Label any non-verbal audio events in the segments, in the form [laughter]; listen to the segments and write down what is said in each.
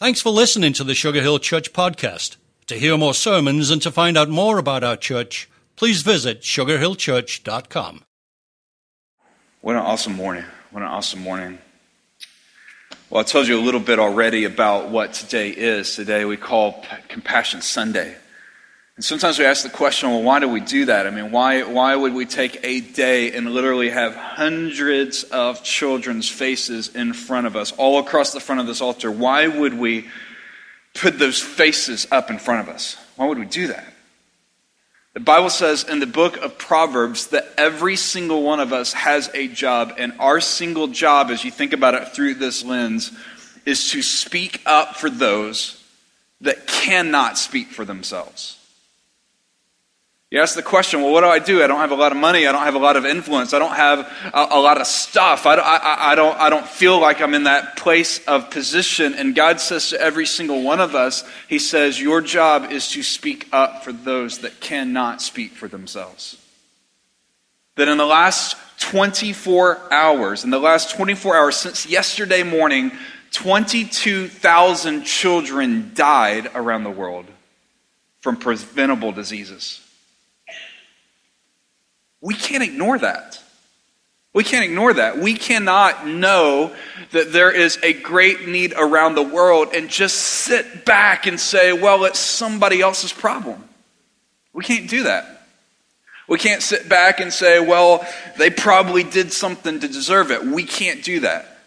Thanks for listening to the Sugar Hill Church podcast. To hear more sermons and to find out more about our church, please visit sugarhillchurch.com. What an awesome morning. What an awesome morning. Well, I told you a little bit already about what today is. Today we call Compassion Sunday. And sometimes we ask the question, well, why do we do that? I mean, why, why would we take a day and literally have hundreds of children's faces in front of us, all across the front of this altar? Why would we put those faces up in front of us? Why would we do that? The Bible says in the book of Proverbs that every single one of us has a job, and our single job, as you think about it through this lens, is to speak up for those that cannot speak for themselves. You ask the question, well, what do I do? I don't have a lot of money. I don't have a lot of influence. I don't have a, a lot of stuff. I, I, I, don't, I don't feel like I'm in that place of position. And God says to every single one of us, He says, Your job is to speak up for those that cannot speak for themselves. That in the last 24 hours, in the last 24 hours since yesterday morning, 22,000 children died around the world from preventable diseases. We can't ignore that. We can't ignore that. We cannot know that there is a great need around the world and just sit back and say, well, it's somebody else's problem. We can't do that. We can't sit back and say, well, they probably did something to deserve it. We can't do that.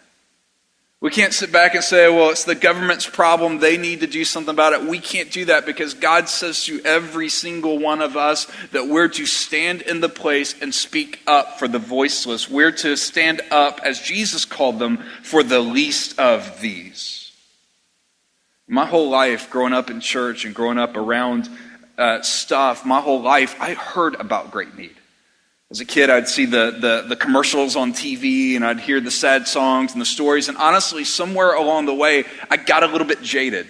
We can't sit back and say, well, it's the government's problem. They need to do something about it. We can't do that because God says to every single one of us that we're to stand in the place and speak up for the voiceless. We're to stand up, as Jesus called them, for the least of these. My whole life, growing up in church and growing up around uh, stuff, my whole life, I heard about great need. As a kid, I'd see the, the, the, commercials on TV and I'd hear the sad songs and the stories. And honestly, somewhere along the way, I got a little bit jaded.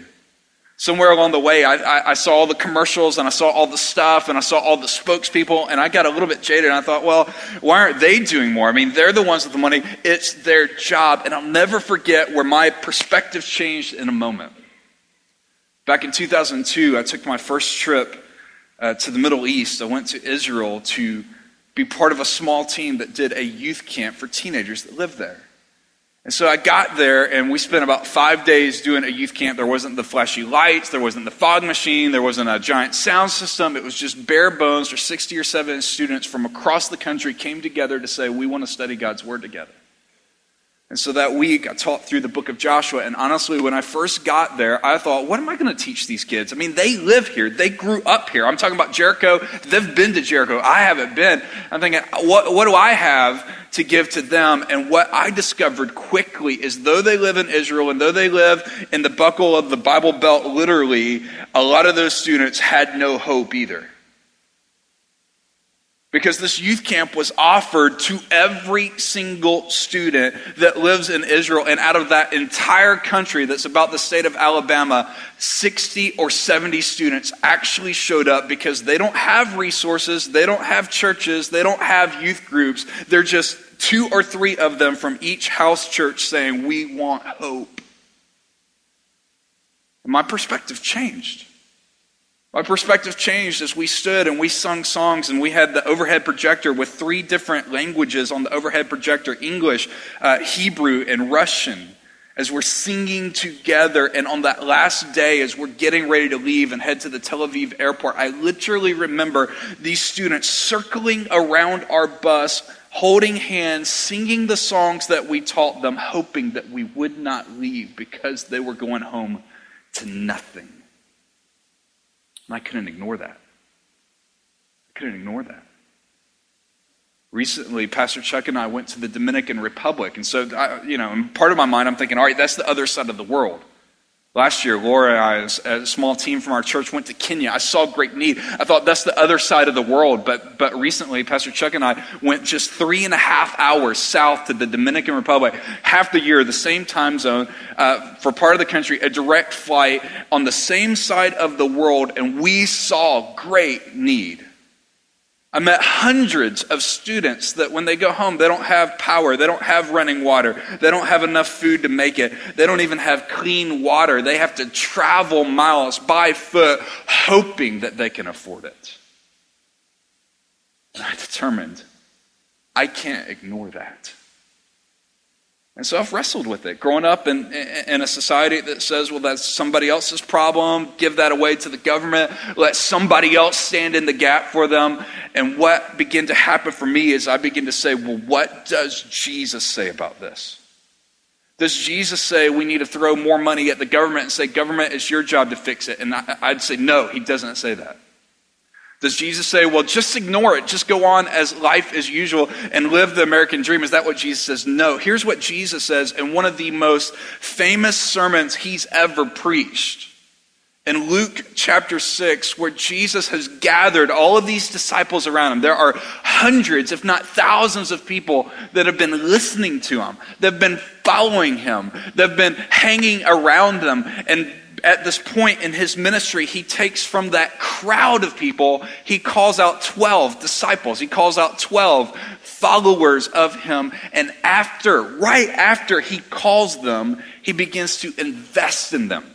Somewhere along the way, I, I, I saw all the commercials and I saw all the stuff and I saw all the spokespeople and I got a little bit jaded. And I thought, well, why aren't they doing more? I mean, they're the ones with the money, it's their job. And I'll never forget where my perspective changed in a moment. Back in 2002, I took my first trip uh, to the Middle East. I went to Israel to be part of a small team that did a youth camp for teenagers that lived there. And so I got there, and we spent about five days doing a youth camp. There wasn't the flashy lights, there wasn't the fog machine, there wasn't a giant sound system. It was just bare bones. There 60 or 70 students from across the country came together to say, We want to study God's Word together. And so that week, I taught through the book of Joshua. And honestly, when I first got there, I thought, what am I going to teach these kids? I mean, they live here, they grew up here. I'm talking about Jericho. They've been to Jericho. I haven't been. I'm thinking, what, what do I have to give to them? And what I discovered quickly is though they live in Israel and though they live in the buckle of the Bible Belt, literally, a lot of those students had no hope either because this youth camp was offered to every single student that lives in Israel. And out of that entire country, that's about the state of Alabama, 60 or 70 students actually showed up because they don't have resources, they don't have churches, they don't have youth groups. They're just two or three of them from each house church saying, We want hope. And my perspective changed. My perspective changed as we stood and we sung songs and we had the overhead projector with three different languages on the overhead projector English, uh, Hebrew, and Russian as we're singing together. And on that last day, as we're getting ready to leave and head to the Tel Aviv airport, I literally remember these students circling around our bus, holding hands, singing the songs that we taught them, hoping that we would not leave because they were going home to nothing. And I couldn't ignore that. I couldn't ignore that. Recently, Pastor Chuck and I went to the Dominican Republic. And so, I, you know, part of my mind, I'm thinking, all right, that's the other side of the world. Last year, Laura and I, as a small team from our church, went to Kenya. I saw great need. I thought that's the other side of the world. But, but recently, Pastor Chuck and I went just three and a half hours south to the Dominican Republic, half the year, the same time zone, uh, for part of the country, a direct flight on the same side of the world, and we saw great need. I met hundreds of students that when they go home, they don't have power, they don't have running water, they don't have enough food to make it, they don't even have clean water. They have to travel miles by foot hoping that they can afford it. And I determined I can't ignore that. And so I've wrestled with it. Growing up in, in a society that says, well, that's somebody else's problem, give that away to the government, let somebody else stand in the gap for them. And what began to happen for me is I begin to say, well, what does Jesus say about this? Does Jesus say we need to throw more money at the government and say, government, it's your job to fix it? And I'd say, no, he doesn't say that. Does Jesus say, well, just ignore it, just go on as life as usual and live the American dream? Is that what Jesus says? No. Here's what Jesus says in one of the most famous sermons he's ever preached. In Luke chapter 6, where Jesus has gathered all of these disciples around him, there are hundreds, if not thousands, of people that have been listening to him, that have been following him, that have been hanging around them. And at this point in his ministry, he takes from that crowd of people, he calls out 12 disciples. He calls out 12 followers of him. And after, right after he calls them, he begins to invest in them.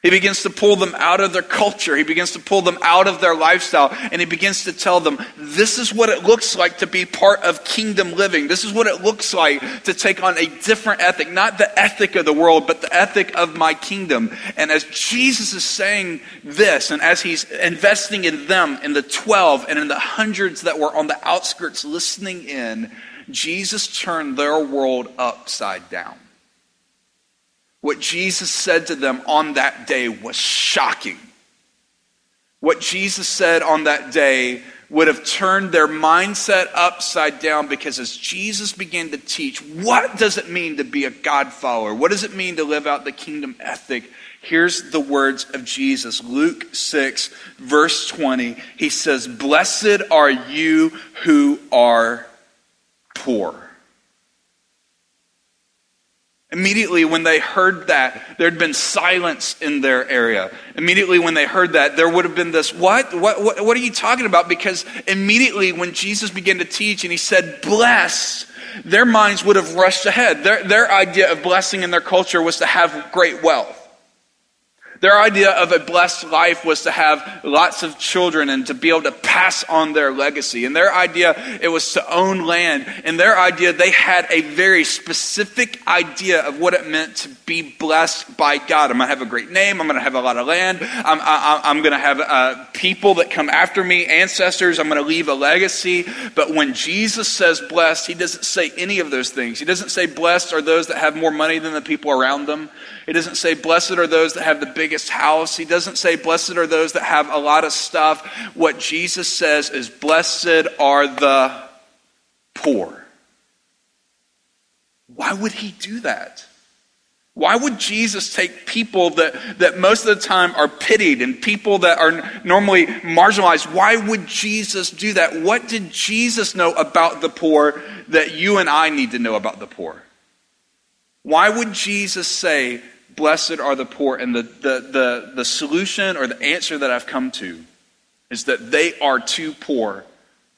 He begins to pull them out of their culture. He begins to pull them out of their lifestyle. And he begins to tell them, this is what it looks like to be part of kingdom living. This is what it looks like to take on a different ethic. Not the ethic of the world, but the ethic of my kingdom. And as Jesus is saying this, and as he's investing in them, in the 12, and in the hundreds that were on the outskirts listening in, Jesus turned their world upside down. What Jesus said to them on that day was shocking. What Jesus said on that day would have turned their mindset upside down because as Jesus began to teach, what does it mean to be a God follower? What does it mean to live out the kingdom ethic? Here's the words of Jesus. Luke 6, verse 20. He says, Blessed are you who are poor. Immediately, when they heard that, there had been silence in their area. Immediately, when they heard that, there would have been this, what? What, what, what are you talking about? Because immediately, when Jesus began to teach and he said, bless, their minds would have rushed ahead. Their, their idea of blessing in their culture was to have great wealth. Their idea of a blessed life was to have lots of children and to be able to pass on their legacy. And their idea, it was to own land. And their idea, they had a very specific idea of what it meant to be blessed by God. I'm going to have a great name. I'm going to have a lot of land. I'm, I, I'm going to have uh, people that come after me, ancestors. I'm going to leave a legacy. But when Jesus says blessed, he doesn't say any of those things. He doesn't say blessed are those that have more money than the people around them. It doesn't say, blessed are those that have the biggest house. He doesn't say, blessed are those that have a lot of stuff. What Jesus says is, blessed are the poor. Why would he do that? Why would Jesus take people that, that most of the time are pitied and people that are normally marginalized? Why would Jesus do that? What did Jesus know about the poor that you and I need to know about the poor? Why would Jesus say, blessed are the poor. And the, the, the, the solution or the answer that I've come to is that they are too poor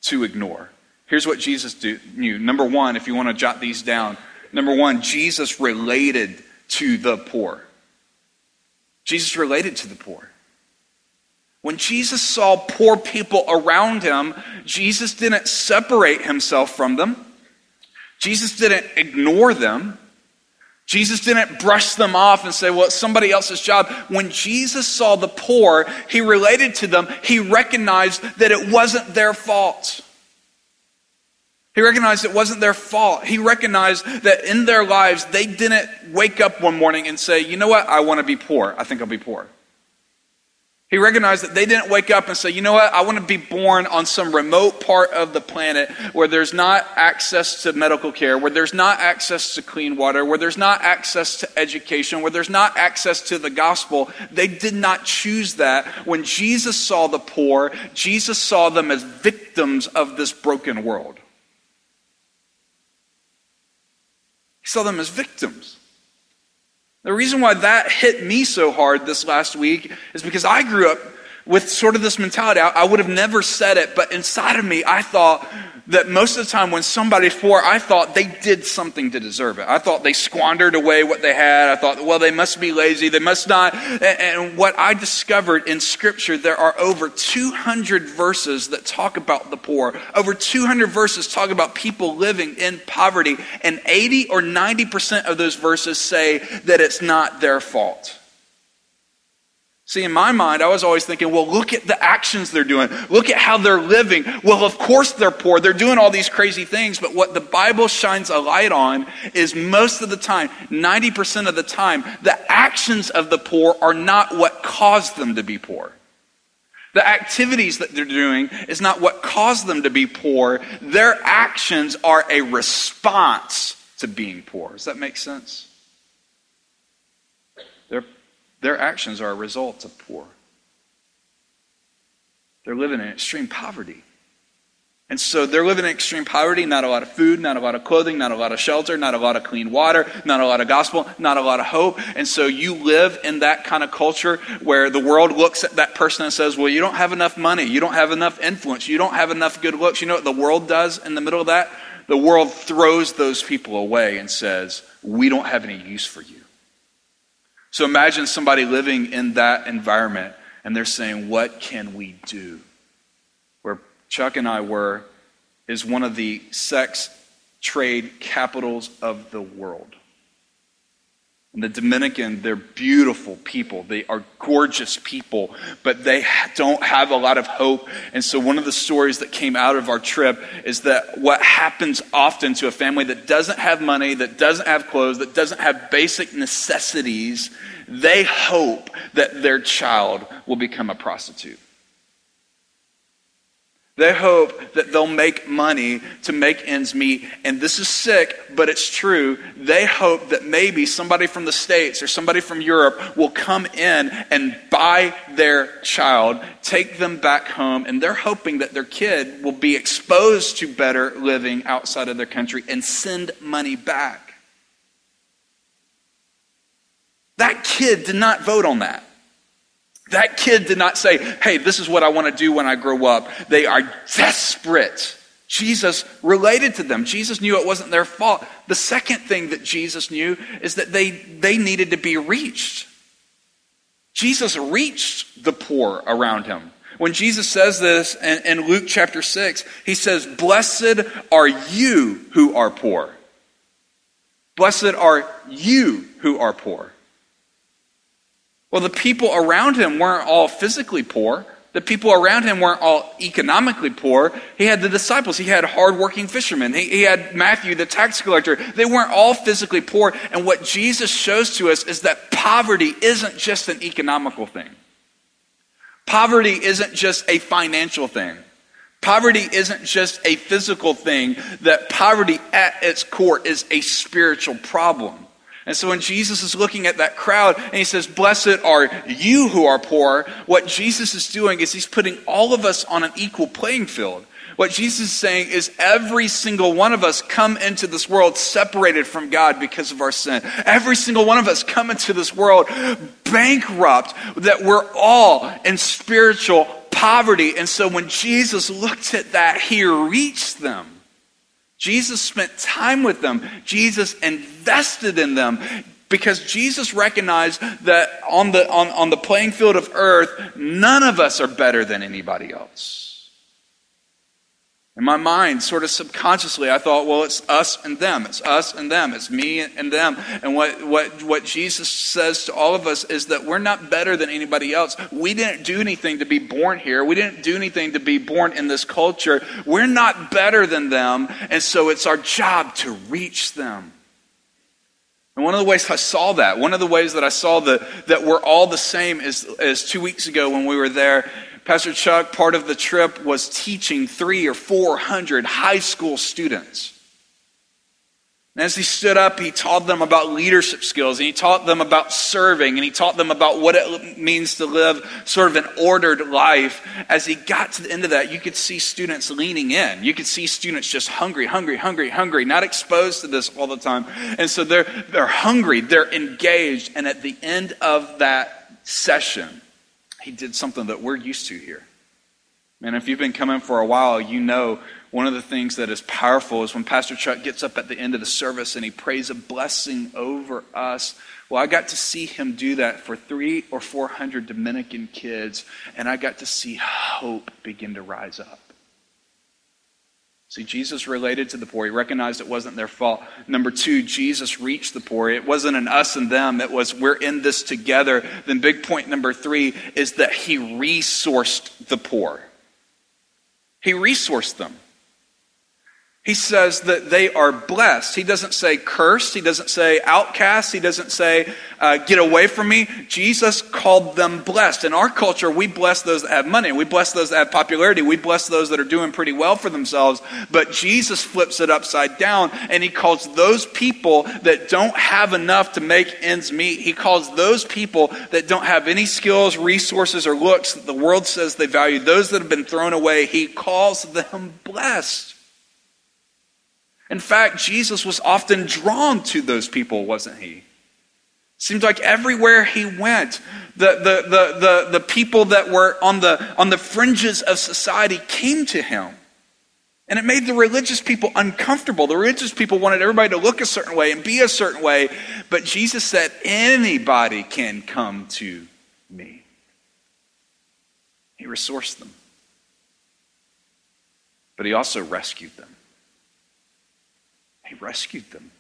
to ignore. Here's what Jesus do, knew. Number one, if you want to jot these down, number one, Jesus related to the poor. Jesus related to the poor. When Jesus saw poor people around him, Jesus didn't separate himself from them. Jesus didn't ignore them. Jesus didn't brush them off and say, well, it's somebody else's job. When Jesus saw the poor, he related to them. He recognized that it wasn't their fault. He recognized it wasn't their fault. He recognized that in their lives, they didn't wake up one morning and say, you know what? I want to be poor. I think I'll be poor. He recognized that they didn't wake up and say, you know what, I want to be born on some remote part of the planet where there's not access to medical care, where there's not access to clean water, where there's not access to education, where there's not access to the gospel. They did not choose that. When Jesus saw the poor, Jesus saw them as victims of this broken world. He saw them as victims. The reason why that hit me so hard this last week is because I grew up with sort of this mentality. I, I would have never said it, but inside of me, I thought that most of the time when somebody's poor, I thought they did something to deserve it. I thought they squandered away what they had. I thought, well, they must be lazy. They must not. And, and what I discovered in Scripture, there are over 200 verses that talk about the poor. Over 200 verses talk about people living in poverty. And 80 or 90% of those verses say that it's not their fault. See, in my mind, I was always thinking, well, look at the actions they're doing. Look at how they're living. Well, of course they're poor. They're doing all these crazy things. But what the Bible shines a light on is most of the time, 90% of the time, the actions of the poor are not what caused them to be poor. The activities that they're doing is not what caused them to be poor. Their actions are a response to being poor. Does that make sense? Their actions are a result of poor. They're living in extreme poverty. And so they're living in extreme poverty, not a lot of food, not a lot of clothing, not a lot of shelter, not a lot of clean water, not a lot of gospel, not a lot of hope. And so you live in that kind of culture where the world looks at that person and says, Well, you don't have enough money, you don't have enough influence, you don't have enough good looks. You know what the world does in the middle of that? The world throws those people away and says, We don't have any use for you. So imagine somebody living in that environment and they're saying, What can we do? Where Chuck and I were is one of the sex trade capitals of the world. In the Dominican, they're beautiful people. They are gorgeous people, but they don't have a lot of hope. And so, one of the stories that came out of our trip is that what happens often to a family that doesn't have money, that doesn't have clothes, that doesn't have basic necessities, they hope that their child will become a prostitute. They hope that they'll make money to make ends meet. And this is sick, but it's true. They hope that maybe somebody from the States or somebody from Europe will come in and buy their child, take them back home, and they're hoping that their kid will be exposed to better living outside of their country and send money back. That kid did not vote on that. That kid did not say, hey, this is what I want to do when I grow up. They are desperate. Jesus related to them. Jesus knew it wasn't their fault. The second thing that Jesus knew is that they, they needed to be reached. Jesus reached the poor around him. When Jesus says this in, in Luke chapter 6, he says, Blessed are you who are poor. Blessed are you who are poor. Well, the people around him weren't all physically poor. The people around him weren't all economically poor. He had the disciples. He had hardworking fishermen. He, he, had Matthew, the tax collector. They weren't all physically poor. And what Jesus shows to us is that poverty isn't just an economical thing. Poverty isn't just a financial thing. Poverty isn't just a physical thing. That poverty at its core is a spiritual problem. And so when Jesus is looking at that crowd and he says, Blessed are you who are poor, what Jesus is doing is he's putting all of us on an equal playing field. What Jesus is saying is every single one of us come into this world separated from God because of our sin. Every single one of us come into this world bankrupt, that we're all in spiritual poverty. And so when Jesus looked at that, he reached them. Jesus spent time with them. Jesus invested in them because Jesus recognized that on the, on, on the playing field of earth, none of us are better than anybody else. In my mind, sort of subconsciously, I thought, well, it's us and them. It's us and them. It's me and them. And what, what, what Jesus says to all of us is that we're not better than anybody else. We didn't do anything to be born here. We didn't do anything to be born in this culture. We're not better than them. And so it's our job to reach them. And one of the ways I saw that, one of the ways that I saw the, that we're all the same is, is two weeks ago when we were there Pastor Chuck, part of the trip was teaching three or four hundred high school students. And as he stood up, he taught them about leadership skills, and he taught them about serving, and he taught them about what it means to live sort of an ordered life. As he got to the end of that, you could see students leaning in. You could see students just hungry, hungry, hungry, hungry, not exposed to this all the time. And so they're, they're hungry, they're engaged, and at the end of that session, he did something that we're used to here. And if you've been coming for a while, you know one of the things that is powerful is when Pastor Chuck gets up at the end of the service and he prays a blessing over us. Well, I got to see him do that for three or four hundred Dominican kids, and I got to see hope begin to rise up. See, Jesus related to the poor. He recognized it wasn't their fault. Number two, Jesus reached the poor. It wasn't an us and them, it was we're in this together. Then, big point number three is that he resourced the poor. He resourced them. He says that they are blessed. He doesn't say cursed. He doesn't say outcast. He doesn't say uh, get away from me. Jesus called them blessed. In our culture, we bless those that have money. We bless those that have popularity. We bless those that are doing pretty well for themselves. But Jesus flips it upside down and he calls those people that don't have enough to make ends meet. He calls those people that don't have any skills, resources, or looks that the world says they value, those that have been thrown away, he calls them [laughs] blessed. In fact, Jesus was often drawn to those people, wasn't he? Seems like everywhere he went, the, the, the, the, the people that were on the, on the fringes of society came to him. And it made the religious people uncomfortable. The religious people wanted everybody to look a certain way and be a certain way. But Jesus said, anybody can come to me. He resourced them. But he also rescued them. He rescued them.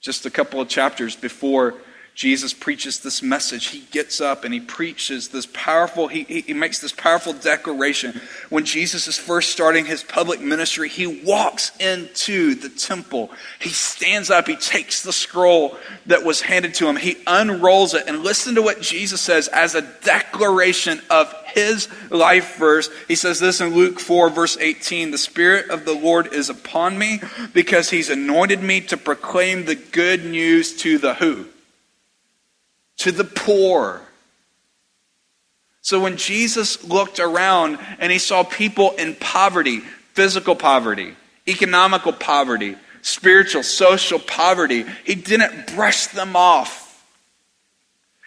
Just a couple of chapters before Jesus preaches this message, he gets up and he preaches this powerful, he, he makes this powerful declaration. When Jesus is first starting his public ministry, he walks into the temple. He stands up, he takes the scroll that was handed to him, he unrolls it, and listen to what Jesus says as a declaration of his life verse. He says this in Luke 4, verse 18 The Spirit of the Lord is upon me because he's anointed me to proclaim the good news to the who? To the poor. So when Jesus looked around and he saw people in poverty, physical poverty, economical poverty, spiritual, social poverty, he didn't brush them off.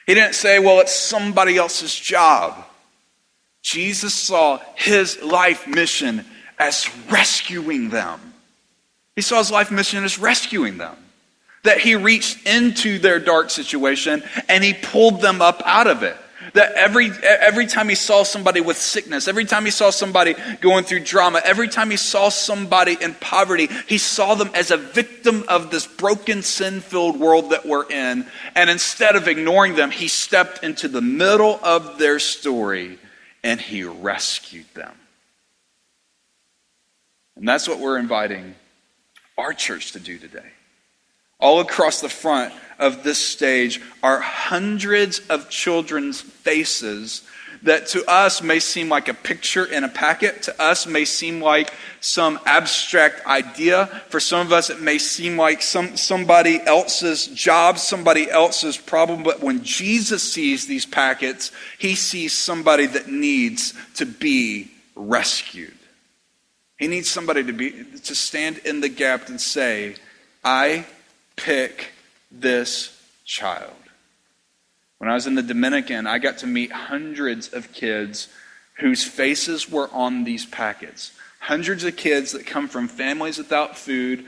He didn't say, well, it's somebody else's job. Jesus saw his life mission as rescuing them. He saw his life mission as rescuing them. That he reached into their dark situation and he pulled them up out of it. That every, every time he saw somebody with sickness, every time he saw somebody going through drama, every time he saw somebody in poverty, he saw them as a victim of this broken, sin filled world that we're in. And instead of ignoring them, he stepped into the middle of their story and he rescued them. And that's what we're inviting our church to do today. All across the front of this stage are hundreds of children's faces that to us may seem like a picture in a packet, to us may seem like some abstract idea. For some of us, it may seem like some, somebody else's job, somebody else's problem. But when Jesus sees these packets, he sees somebody that needs to be rescued. He needs somebody to, be, to stand in the gap and say, I pick this child. When I was in the Dominican, I got to meet hundreds of kids whose faces were on these packets. Hundreds of kids that come from families without food,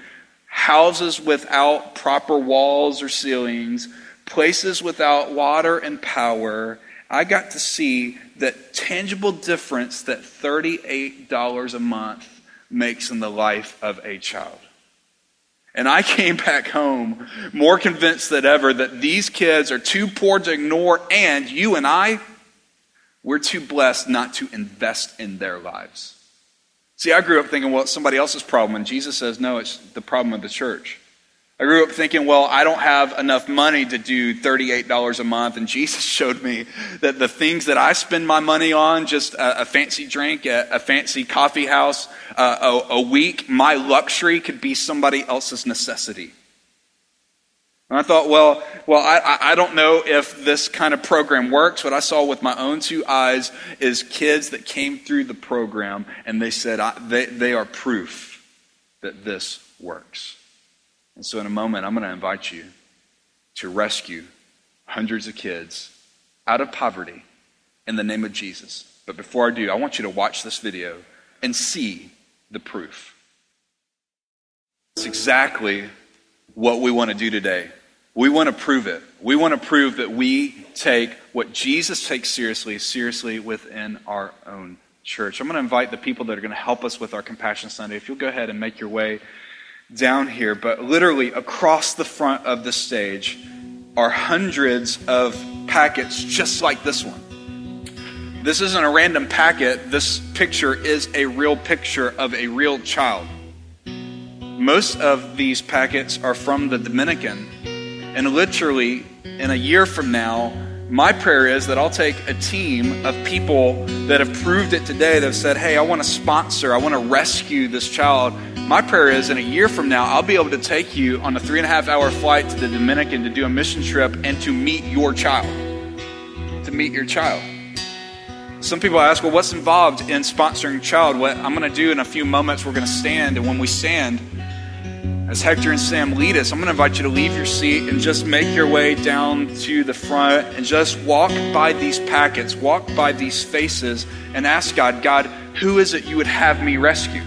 houses without proper walls or ceilings, places without water and power. I got to see that tangible difference that $38 a month makes in the life of a child. And I came back home more convinced than ever that these kids are too poor to ignore, and you and I, we're too blessed not to invest in their lives. See, I grew up thinking, well, it's somebody else's problem, and Jesus says, no, it's the problem of the church. I grew up thinking, well, I don't have enough money to do $38 a month. And Jesus [laughs] showed me that the things that I spend my money on, just a, a fancy drink, a, a, fancy coffee house, uh, a, a week, my luxury could be somebody else's necessity. And I thought, well, well, I, I don't know if this kind of program works. What I saw with my own two eyes is kids that came through the program and they said they, they are proof that this works. And so, in a moment, I'm going to invite you to rescue hundreds of kids out of poverty in the name of Jesus. But before I do, I want you to watch this video and see the proof. It's exactly what we want to do today. We want to prove it. We want to prove that we take what Jesus takes seriously, seriously within our own church. I'm going to invite the people that are going to help us with our Compassion Sunday. If you'll go ahead and make your way down here, but literally across the front of the stage are hundreds of packets just like this one. This isn't a random packet. This picture is a real picture of a real child. Most of these packets are from the Dominican. And literally, in a year from now, my prayer is that I'll take a team of people that have proved it today that have said, Hey, I want to sponsor, I want to rescue this child. My prayer is in a year from now, I'll be able to take you on a three and a half hour flight to the Dominican to do a mission trip and to meet your child. To meet your child. Some people ask, well, what's involved in sponsoring a child? What I'm going to do in a few moments, we're going to stand, and when we stand, as Hector and Sam lead us, I'm going to invite you to leave your seat and just make your way down to the front and just walk by these packets, walk by these faces, and ask God, God, who is it you would have me rescue?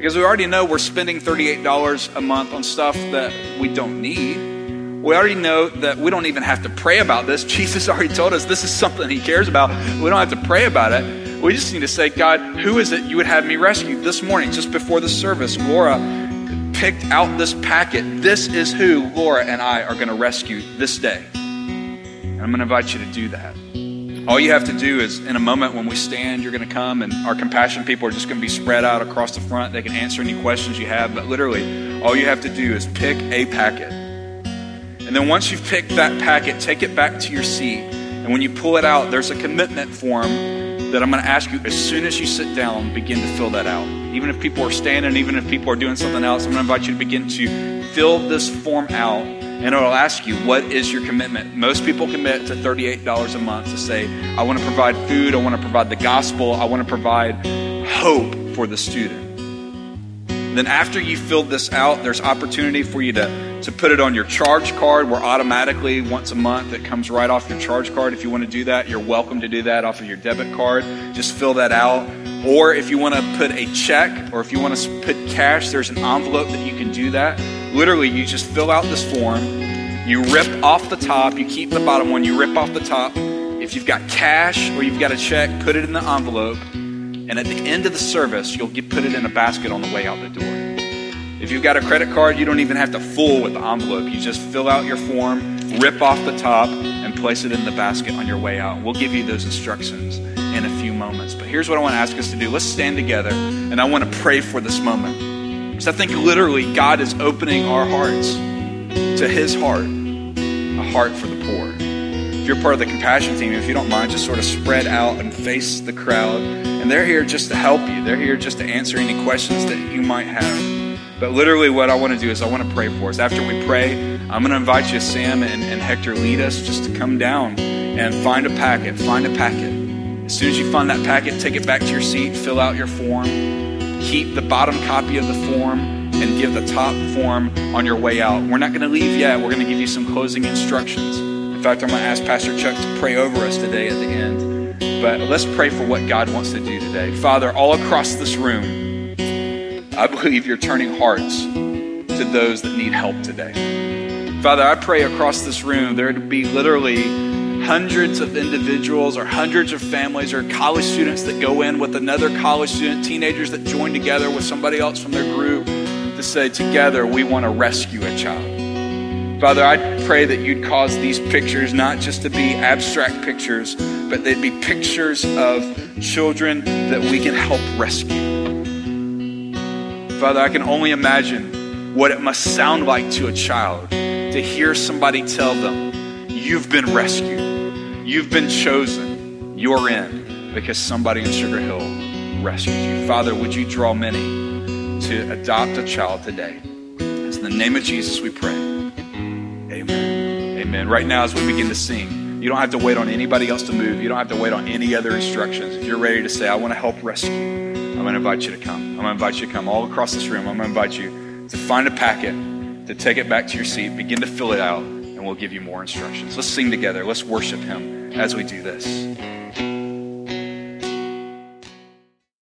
Because we already know we're spending $38 a month on stuff that we don't need. We already know that we don't even have to pray about this. [laughs] Jesus already told us this is something He cares about. We don't have to pray about it. We just need to say, God, who is it you would have me rescue? This morning, just before the service, Laura picked out this packet. This is who Laura and I are going to rescue this day. And I'm going to invite you to do that. All you have to do is, in a moment when we stand, you're going to come, and our compassion people are just going to be spread out across the front. They can answer any questions you have, but literally, all you have to do is pick a packet. And then once you've picked that packet, take it back to your seat. And when you pull it out, there's a commitment form that I'm going to ask you as soon as you sit down, begin to fill that out. Even if people are standing, even if people are doing something else, I'm going to invite you to begin to fill this form out. And it'll ask you, what is your commitment? Most people commit to $38 a month to say, I want to provide food, I want to provide the gospel, I want to provide hope for the student. Then, after you filled this out, there's opportunity for you to, to put it on your charge card, where automatically once a month it comes right off your charge card. If you want to do that, you're welcome to do that off of your debit card. Just fill that out. Or if you want to put a check or if you want to put cash, there's an envelope that you can do that. Literally, you just fill out this form, you rip off the top, you keep the bottom one, you rip off the top. If you've got cash or you've got a check, put it in the envelope. And at the end of the service, you'll get, put it in a basket on the way out the door. If you've got a credit card, you don't even have to fool with the envelope. You just fill out your form, rip off the top, and place it in the basket on your way out. We'll give you those instructions in a few moments. But here's what I want to ask us to do. Let's stand together, and I want to pray for this moment. Because I think literally God is opening our hearts to His heart, a heart for the poor. If you're part of the compassion team, if you don't mind, just sort of spread out and face the crowd. And they're here just to help you, they're here just to answer any questions that you might have. But literally, what I want to do is I want to pray for us. After we pray, I'm going to invite you, Sam and, and Hector, lead us just to come down and find a packet. Find a packet. As soon as you find that packet, take it back to your seat, fill out your form, keep the bottom copy of the form, and give the top form on your way out. We're not going to leave yet. We're going to give you some closing instructions. In fact, I'm going to ask Pastor Chuck to pray over us today at the end. But let's pray for what God wants to do today. Father, all across this room, I believe you're turning hearts to those that need help today. Father, I pray across this room there to be literally hundreds of individuals or hundreds of families or college students that go in with another college student, teenagers that join together with somebody else from their group to say, Together, we want to rescue a child. Father, I pray that you'd cause these pictures not just to be abstract pictures, but they'd be pictures of children that we can help rescue. Father, I can only imagine what it must sound like to a child to hear somebody tell them, You've been rescued, you've been chosen, you're in, because somebody in Sugar Hill rescued you. Father, would you draw many to adopt a child today? It's in the name of Jesus we pray. Amen. Amen. Right now, as we begin to sing, you don't have to wait on anybody else to move. You don't have to wait on any other instructions. If you're ready to say, I want to help rescue, I'm going to invite you to come. I'm going to invite you to come all across this room. I'm going to invite you to find a packet, to take it back to your seat, begin to fill it out, and we'll give you more instructions. Let's sing together. Let's worship Him. As we do this.